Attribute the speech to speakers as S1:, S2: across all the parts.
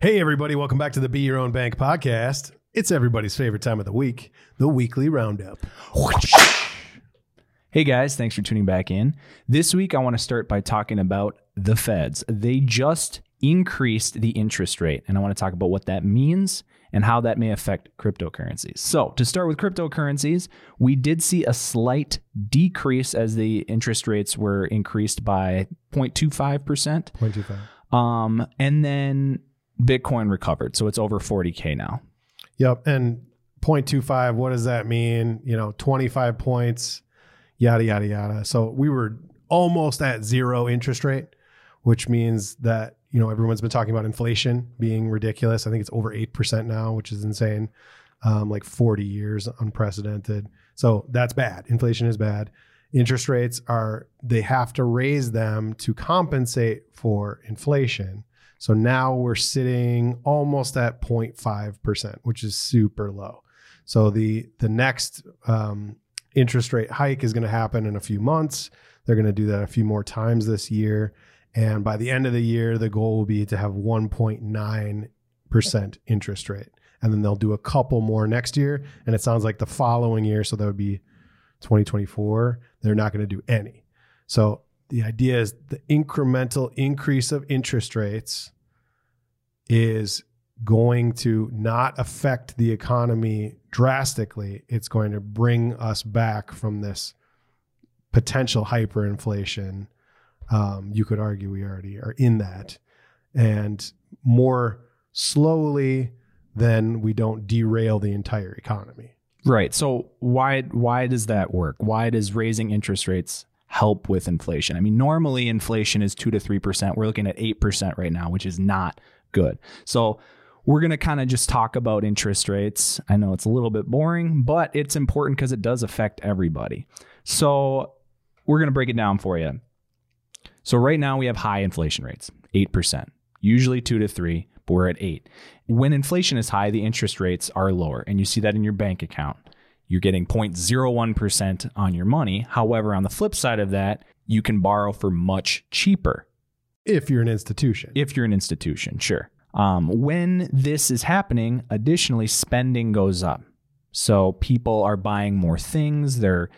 S1: Hey, everybody, welcome back to the Be Your Own Bank podcast. It's everybody's favorite time of the week, the weekly roundup.
S2: Hey guys, thanks for tuning back in. This week, I want to start by talking about the feds. They just increased the interest rate, and I want to talk about what that means and how that may affect cryptocurrencies. So, to start with cryptocurrencies, we did see a slight decrease as the interest rates were increased by 0.25%.
S1: 0.25.
S2: Um, and then Bitcoin recovered. So it's over 40K now.
S1: Yep. And 0.25, what does that mean? You know, 25 points, yada, yada, yada. So we were almost at zero interest rate, which means that, you know, everyone's been talking about inflation being ridiculous. I think it's over 8% now, which is insane. Um, like 40 years, unprecedented. So that's bad. Inflation is bad. Interest rates are, they have to raise them to compensate for inflation. So now we're sitting almost at 0.5%, which is super low. So the the next um, interest rate hike is going to happen in a few months. They're going to do that a few more times this year, and by the end of the year, the goal will be to have 1.9% interest rate, and then they'll do a couple more next year. And it sounds like the following year, so that would be 2024. They're not going to do any. So the idea is the incremental increase of interest rates is going to not affect the economy drastically. It's going to bring us back from this potential hyperinflation. Um, you could argue we already are in that, and more slowly than we don't derail the entire economy.
S2: Right. So why why does that work? Why does raising interest rates help with inflation? I mean, normally inflation is 2 to 3%. We're looking at 8% right now, which is not good. So we're going to kind of just talk about interest rates. I know it's a little bit boring, but it's important because it does affect everybody. So we're going to break it down for you. So right now we have high inflation rates, 8%, usually 2 to 3, but we're at 8. When inflation is high, the interest rates are lower, and you see that in your bank account. You're getting 0.01% on your money. However, on the flip side of that, you can borrow for much cheaper
S1: If you're an institution,
S2: if you're an institution, sure. Um, when this is happening, additionally, spending goes up. So people are buying more things. They're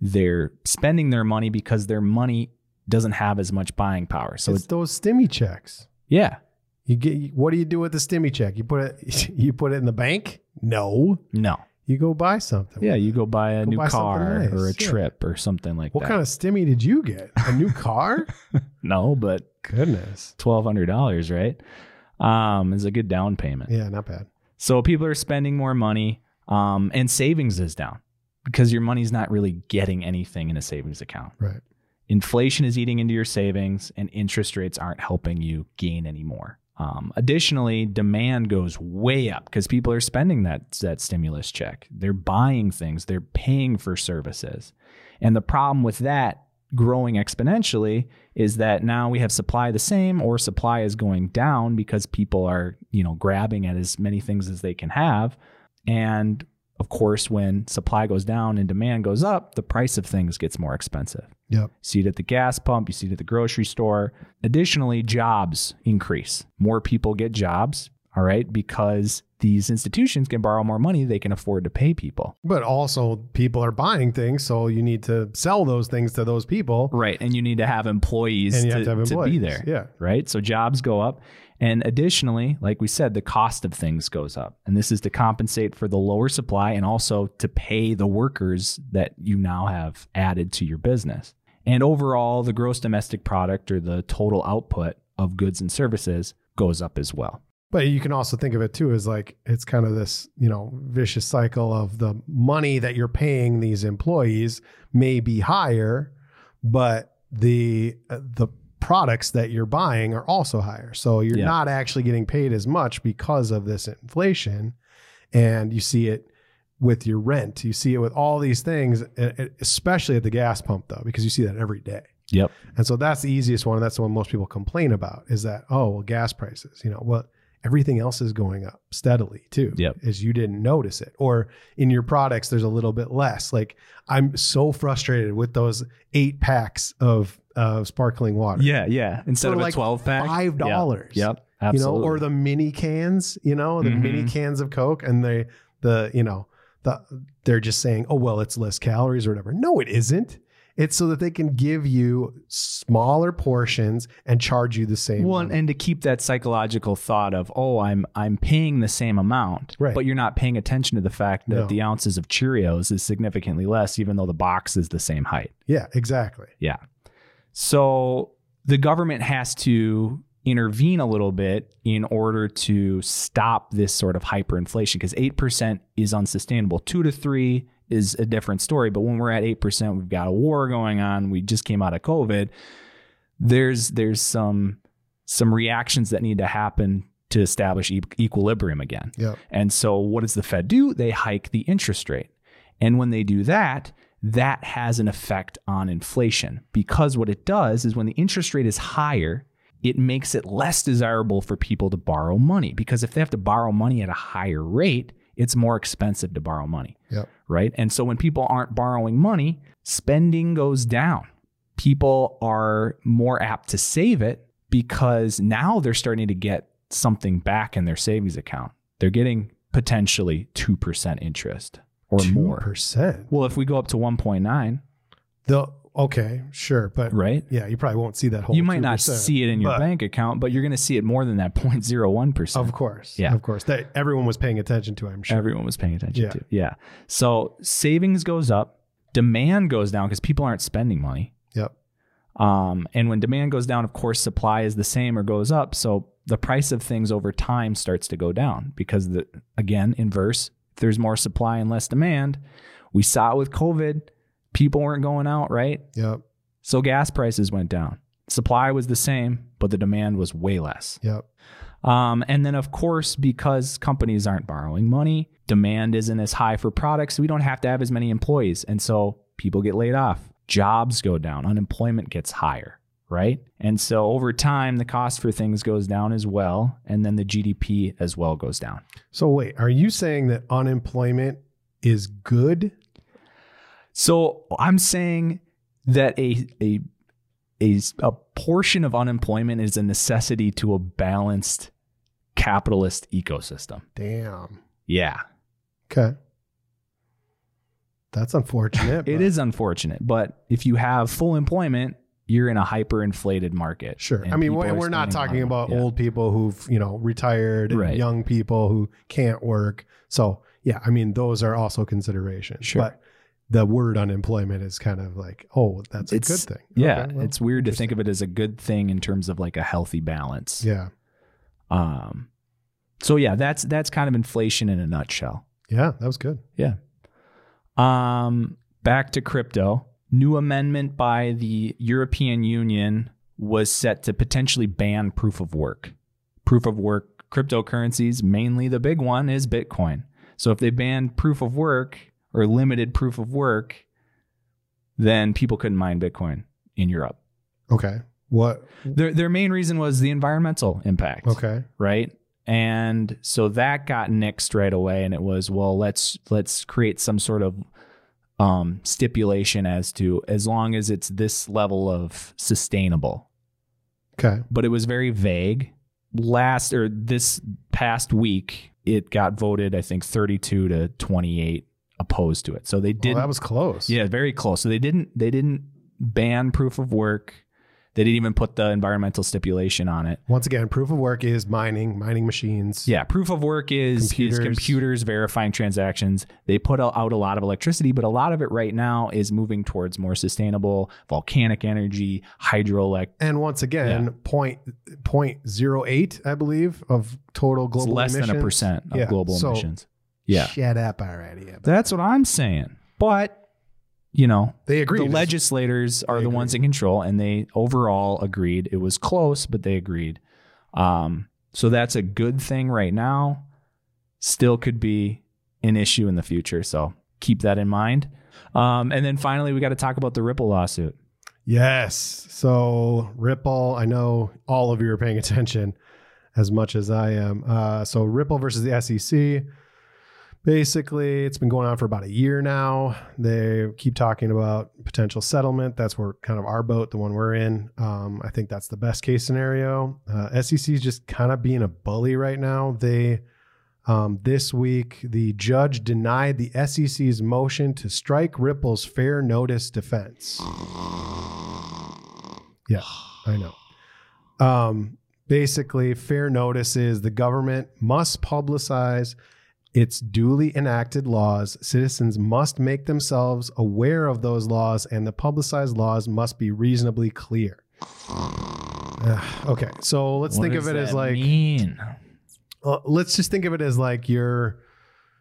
S2: they're spending their money because their money doesn't have as much buying power. So
S1: it's
S2: it's,
S1: those stimmy checks.
S2: yeah,
S1: You get what do you do with the stimmy check? You put it you put it in the bank? No.
S2: no,
S1: You go buy something.
S2: yeah, you go buy a
S1: Go
S2: new
S1: buy
S2: car
S1: nice,
S2: or a
S1: yeah.
S2: trip or something like
S1: What
S2: that.
S1: What kind of stimmy did you get? A new car?
S2: no, but
S1: Goodness.
S2: twelve hundred dollars, right? Um, is a good down payment.
S1: Yeah, not bad.
S2: So people are spending more money, um, and savings is down because your money's not really getting anything in a savings account.
S1: Right.
S2: Inflation is eating into your savings, and interest rates aren't helping you gain any more. Um, additionally, demand goes way up because people are spending that that stimulus check. They're buying things. They're paying for services, and the problem with that growing exponentially is that now we have supply the same or supply is going down because people are you know grabbing at as many things as they can have, and of course, when supply goes down and demand goes up, the price of things gets more expensive.
S1: Yep.
S2: See it at the gas pump, you see it at the grocery store. Additionally, jobs increase. More people get jobs, all right, because these institutions can borrow more money, they can afford to pay people.
S1: But also people are buying things, so you need to sell those things to those people.
S2: Right. And you need to have employees,
S1: you
S2: to,
S1: have to have
S2: to be there.
S1: Yeah.
S2: Right. So jobs go up. And additionally, like we said, the cost of things goes up. And this is to compensate for the lower supply and also to pay the workers that you now have added to your business. And overall, the gross domestic product or the total output of goods and services goes up as well.
S1: But you can also think of it too as like it's kind of this, you know, vicious cycle of the money that you're paying these employees may be higher, but the uh, the products that you're buying are also higher. So you're
S2: Yeah.
S1: not actually getting paid as much because of this inflation. And you see it with your rent. You see it with all these things, especially at the gas pump though, because you see that every day.
S2: Yep.
S1: And so that's the easiest one. That's the one most people complain about is that, oh, well, gas prices, you know, well, everything else is going up steadily too.
S2: Yep.
S1: Is you didn't notice it. Or in your products, there's a little bit less. Like I'm so frustrated with those eight packs of of sparkling water.
S2: Yeah. Yeah. Instead
S1: For
S2: of
S1: like
S2: a 12 pack,
S1: $5.
S2: Yep. yep. Absolutely.
S1: you know, or the mini cans, you know, the
S2: Mhm.
S1: mini cans of Coke, and they the you know the they're just saying, oh well, it's less calories or whatever. No, it isn't. It's so that they can give you smaller portions and charge you the same.
S2: well, and,
S1: money.
S2: and to keep that psychological thought of, oh, I'm I'm paying the same amount,
S1: Right.
S2: but you're not paying attention to the fact that
S1: No.
S2: the ounces of Cheerios is significantly less, even though the box is the same height.
S1: yeah, exactly.
S2: Yeah. So the government has to intervene a little bit in order to stop this sort of hyperinflation because 8% is unsustainable. 2 to 3 is a different story, but when we're at 8%, we've got a war going on, we just came out of COVID. There's there's some some reactions that need to happen to establish e- equilibrium again.
S1: Yep.
S2: And so what does the Fed do? They hike the interest rate. And when they do that, that has an effect on inflation because what it does is when the interest rate is higher, it makes it less desirable for people to borrow money because if they have to borrow money at a higher rate, it's more expensive to borrow money. Right? And so when people aren't borrowing money, spending goes down. People are more apt to save it because now they're starting to get something back in their savings account. They're getting potentially 2% interest or more.
S1: percent.
S2: Well, if we go up to 1.9,
S1: The okay, sure, but
S2: right?
S1: yeah, you probably won't see that whole.
S2: You might not
S1: 2%,
S2: see it in your
S1: but-
S2: bank account, but you're going to see it more than that 0.01%.
S1: Of course,
S2: Yeah.
S1: of course. That everyone was paying attention to. I'm sure.
S2: Everyone was paying attention
S1: Yeah.
S2: to. Yeah. So savings goes up, demand goes down because people aren't spending money.
S1: yep.
S2: Um, and when demand goes down, of course, supply is the same or goes up. So the price of things over time starts to go down because the again, inverse, there's more supply and less demand, we saw it with COVID. People weren't going out, right?
S1: Yep.
S2: So gas prices went down. Supply was the same, but the demand was way less.
S1: Yep.
S2: Um, and then, of course, because companies aren't borrowing money, demand isn't as high for products. We don't have to have as many employees. And so people get laid off, jobs go down, unemployment gets higher, right? And so over time, the cost for things goes down as well. And then the GDP as well goes down.
S1: So wait, are you saying that unemployment is good?
S2: So I'm saying that a, a, a, a portion of unemployment is a necessity to a balanced capitalist ecosystem.
S1: Damn.
S2: Yeah.
S1: Okay. That's unfortunate.
S2: It is unfortunate, but if you have full employment, you're in a hyperinflated market.
S1: Sure. I mean, we're, not
S2: spending a lot
S1: talking about.
S2: Yeah.
S1: old people who've, you know, retired and
S2: Right.
S1: young people who can't work. So, yeah, I mean, those are also considerations.
S2: Sure.
S1: But the word unemployment is kind of like, oh, that's a good thing.
S2: Yeah,
S1: Okay, well,
S2: it's weird to think of it as a good thing in terms of like a healthy balance.
S1: yeah.
S2: Um, so yeah, that's that's kind of inflation in a nutshell.
S1: Yeah, that was good.
S2: Yeah. Um, back to crypto. New amendment by the European Union was set to potentially ban proof of work. Proof of work cryptocurrencies, mainly the big one is Bitcoin. So if they ban proof of work or limited proof of work, then people couldn't mine Bitcoin in Europe.
S1: Okay. What?
S2: Their their main reason was the environmental impact
S1: Okay.
S2: right? And so that got nixed right away, and it was well, let's let's create some sort of um, stipulation as to as long as it's this level of sustainable.
S1: Okay.
S2: But it was very vague. Last or this past week, it got voted, I think, thirty-two to twenty-eight opposed to it. So they
S1: oh,
S2: didn't.
S1: that was close.
S2: yeah, very close. So they didn't they didn't ban proof of work. They didn't even put the environmental stipulation on it.
S1: Once again, proof of work is mining, mining machines.
S2: Yeah, proof of work is
S1: Computers.
S2: is computers verifying transactions. They put out a lot of electricity, but a lot of it right now is moving towards more sustainable volcanic energy, hydroelectric.
S1: And once again, point point zero eight, I believe, of total
S2: It's
S1: global
S2: less
S1: emissions.
S2: than a percent of
S1: Yeah,
S2: global
S1: so-
S2: emissions. Yeah,
S1: Shut up already.
S2: that's what I'm saying. But you know,
S1: They agreed.
S2: the legislators are the ones in control, and they overall agreed. It was close, but they agreed. Um, so that's a good thing right now. Still could be an issue in the future. So keep that in mind. Um, and then finally, we got to talk about the Ripple lawsuit.
S1: Yes. So Ripple, I know all of you are paying attention as much as I am. Uh, so Ripple versus the SEC. Basically it's been going on for about a year now. They keep talking about potential settlement. That's where kind of our boat the one we're in. Um, i think that's the best case scenario. Uh, sec is just kind of being a bully right now. They um, this week the judge denied the sec's motion to strike ripple's fair notice defense. Yeah i know. Um, basically fair notice is the government must publicize its duly enacted laws. Citizens must make themselves aware of those laws, and the publicized laws must be reasonably clear. Ugh, okay, so let's
S2: What
S1: think of it as
S2: that
S1: like
S2: mean?
S1: uh, let's just think of it as like you're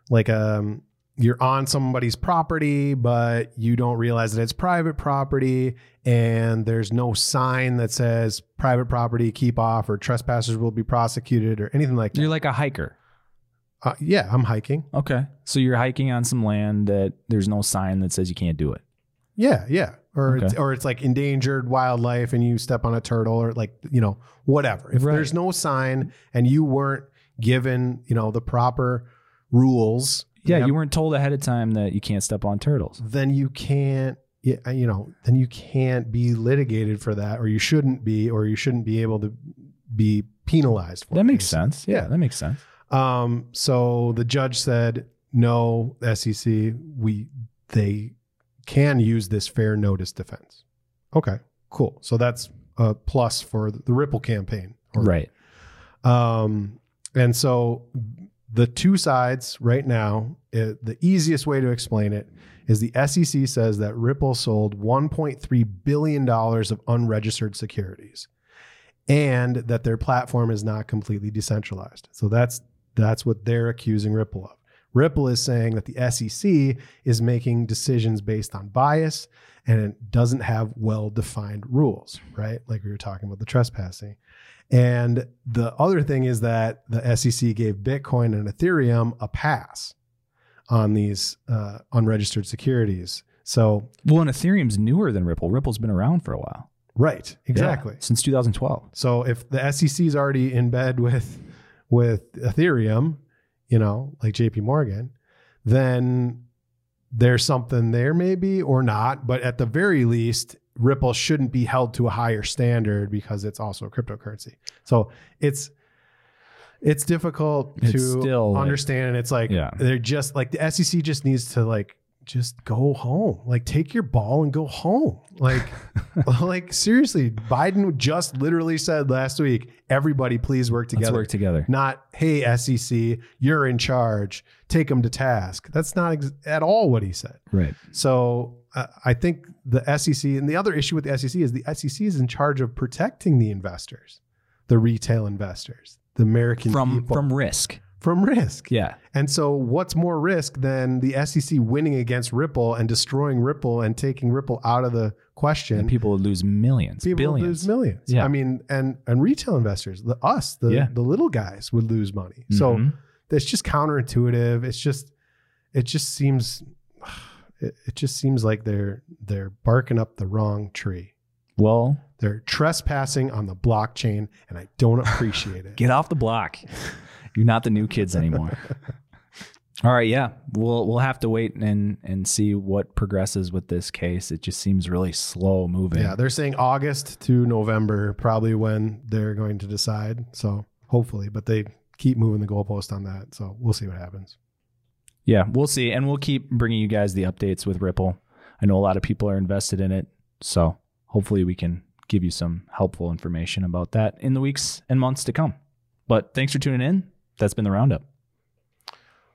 S1: like um you're on somebody's property but you don't realize that it's private property and there's no sign that says private property keep off or trespassers will be prosecuted or anything like that
S2: You're like a hiker.
S1: Uh, yeah i'm hiking
S2: Okay. So you're hiking on some land that there's no sign that says you can't do it.
S1: yeah yeah or it's, or it's like endangered wildlife and you step on a turtle or like you know whatever if
S2: Right.
S1: there's no sign and you weren't given you know the proper rules
S2: Yeah,
S1: Yep.
S2: you weren't told ahead of time that you can't step on turtles.
S1: then you can't you know then you can't be litigated for that or you shouldn't be or you shouldn't be able to be penalized for
S2: That
S1: it,
S2: makes sense. Yeah, that makes sense.
S1: Um so the judge said no sec we they can use this fair notice defense okay cool so that's a plus for the ripple campaign Or-
S2: Right.
S1: um, and so the two sides right now, it, the easiest way to explain it is the SEC says that Ripple sold 1.3 billion dollars of unregistered securities, and that their platform is not completely decentralized. So that's that's what they're accusing Ripple of. Ripple is saying that the SEC is making decisions based on bias and it doesn't have well defined rules, right? Like we were talking about the trespassing. And the other thing is that the SEC gave Bitcoin and Ethereum a pass on these uh, unregistered securities. So,
S2: Well, and Ethereum's newer than Ripple. Ripple's been around for a while.
S1: right, exactly.
S2: Yeah, since 2012.
S1: So if the SEC is already in bed with with Ethereum, you know, like JP Morgan, then there's something there maybe or not, but at the very least Ripple shouldn't be held to a higher standard because it's also a cryptocurrency. So it's it's difficult
S2: It's
S1: to
S2: still, like-
S1: understand and it's like
S2: Yeah.
S1: they're just like the SEC just needs to like just go home. Like take your ball and go home. Like like seriously, Biden just literally said last week, everybody please work together.
S2: Let's work together.
S1: Not, hey, SEC, you're in charge. Take them to task. That's not ex- at all what he said.
S2: Right.
S1: So uh, I think the SEC, and the other issue with the SEC is the SEC is in charge of protecting the investors, the retail investors, the American
S2: From
S1: people
S2: from risk.
S1: From risk.
S2: Yeah.
S1: And so, what's more risk than the SEC winning against Ripple and destroying Ripple and taking Ripple out of the question?
S2: And people would lose millions,
S1: People would
S2: billions.
S1: lose millions.
S2: Yeah.
S1: I mean, and and retail investors, the us, the
S2: Yeah.
S1: the little guys would lose money. So
S2: Mhm.
S1: it's just counterintuitive. It's just it just seems it, it just seems like they're they're barking up the wrong tree.
S2: well,
S1: They're trespassing on the blockchain, and I don't appreciate it.
S2: get off the block. You're not the new kids anymore. All right, yeah. We'll we'll have to wait and and see what progresses with this case. It just seems really slow moving.
S1: Yeah, they're saying August to November, probably when they're going to decide. So hopefully, but they keep moving the goalpost on that. So we'll see what happens.
S2: Yeah, we'll see. And we'll keep bringing you guys the updates with Ripple. I know a lot of people are invested in it. So hopefully we can give you some helpful information about that in the weeks and months to come. But thanks for tuning in. That's been the roundup.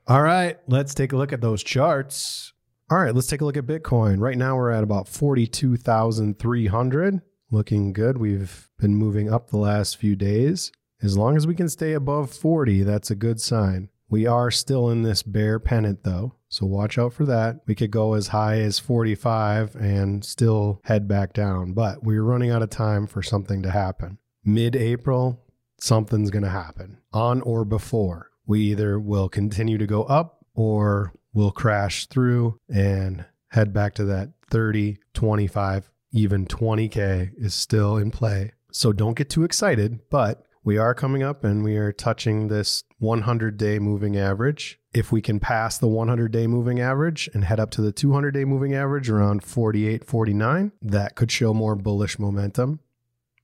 S1: All right, let's take a look at those charts. All right, let's take a look at Bitcoin. Right now we're at about 42,300. Looking good. We've been moving up the last few days. As long as we can stay above 40, that's a good sign. We are still in this bear pennant though, so watch out for that. We could go as high as 45 and still head back down, but we're running out of time for something to happen. Mid April, something's going to happen on or before. We either will continue to go up or we'll crash through and head back to that 30, 25, even 20K is still in play. So don't get too excited, but We are coming up and we are touching this 100 day moving average. If we can pass the 100 day moving average and head up to the 200 day moving average around 48, 49, that could show more bullish momentum.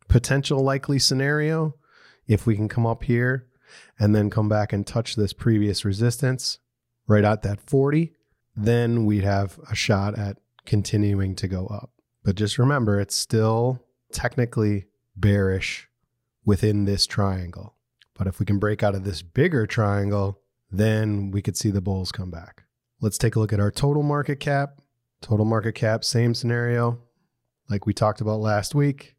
S1: Potential likely scenario if we can come up here and then come back and touch this previous resistance right at that 40, then we'd have a shot at continuing to go up. But just remember, it's still technically bearish within this triangle. But if we can break out of this bigger triangle, then we could see the bulls come back. Let's take a look at our total market cap. Total market cap, same scenario like we talked about last week.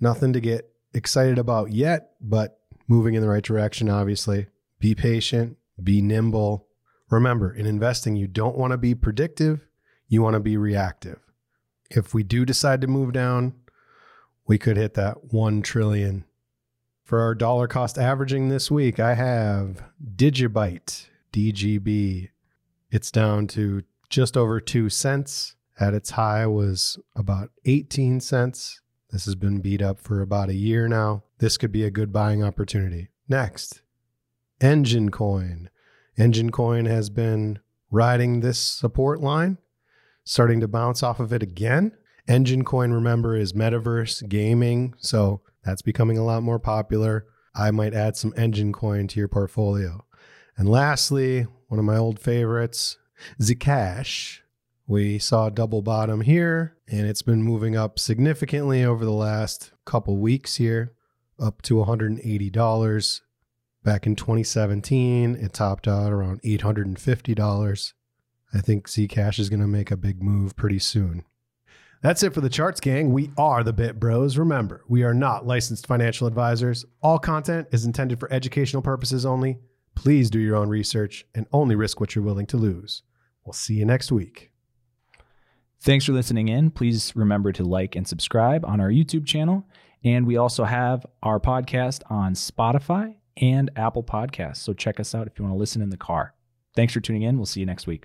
S1: Nothing to get excited about yet, but moving in the right direction, obviously. Be patient, be nimble. Remember, in investing, you don't want to be predictive, you want to be reactive. If we do decide to move down, we could hit that 1 trillion. For our dollar cost averaging this week, I have Digibyte, DGB. It's down to just over 2 cents. At its high was about 18 cents. This has been beat up for about a year now. This could be a good buying opportunity. Next, Enjin Coin. Enjin Coin has been riding this support line, starting to bounce off of it again. Enjin Coin, remember, is metaverse gaming, so that's becoming a lot more popular. I might add some Enjin Coin to your portfolio. And lastly, one of my old favorites, Zcash. We saw a double bottom here, and it's been moving up significantly over the last couple weeks here, up to $180. Back in 2017, it topped out around $850. I think Zcash is going to make a big move pretty soon. That's it for the charts, gang. We are the Bit Bros. Remember, we are not licensed financial advisors. All content is intended for educational purposes only. Please do your own research and only risk what you're willing to lose. We'll see you next week.
S2: Thanks for listening in. Please remember to like and subscribe on our YouTube channel. And we also have our podcast on Spotify and Apple Podcasts. So check us out if you want to listen in the car. Thanks for tuning in. We'll see you next week.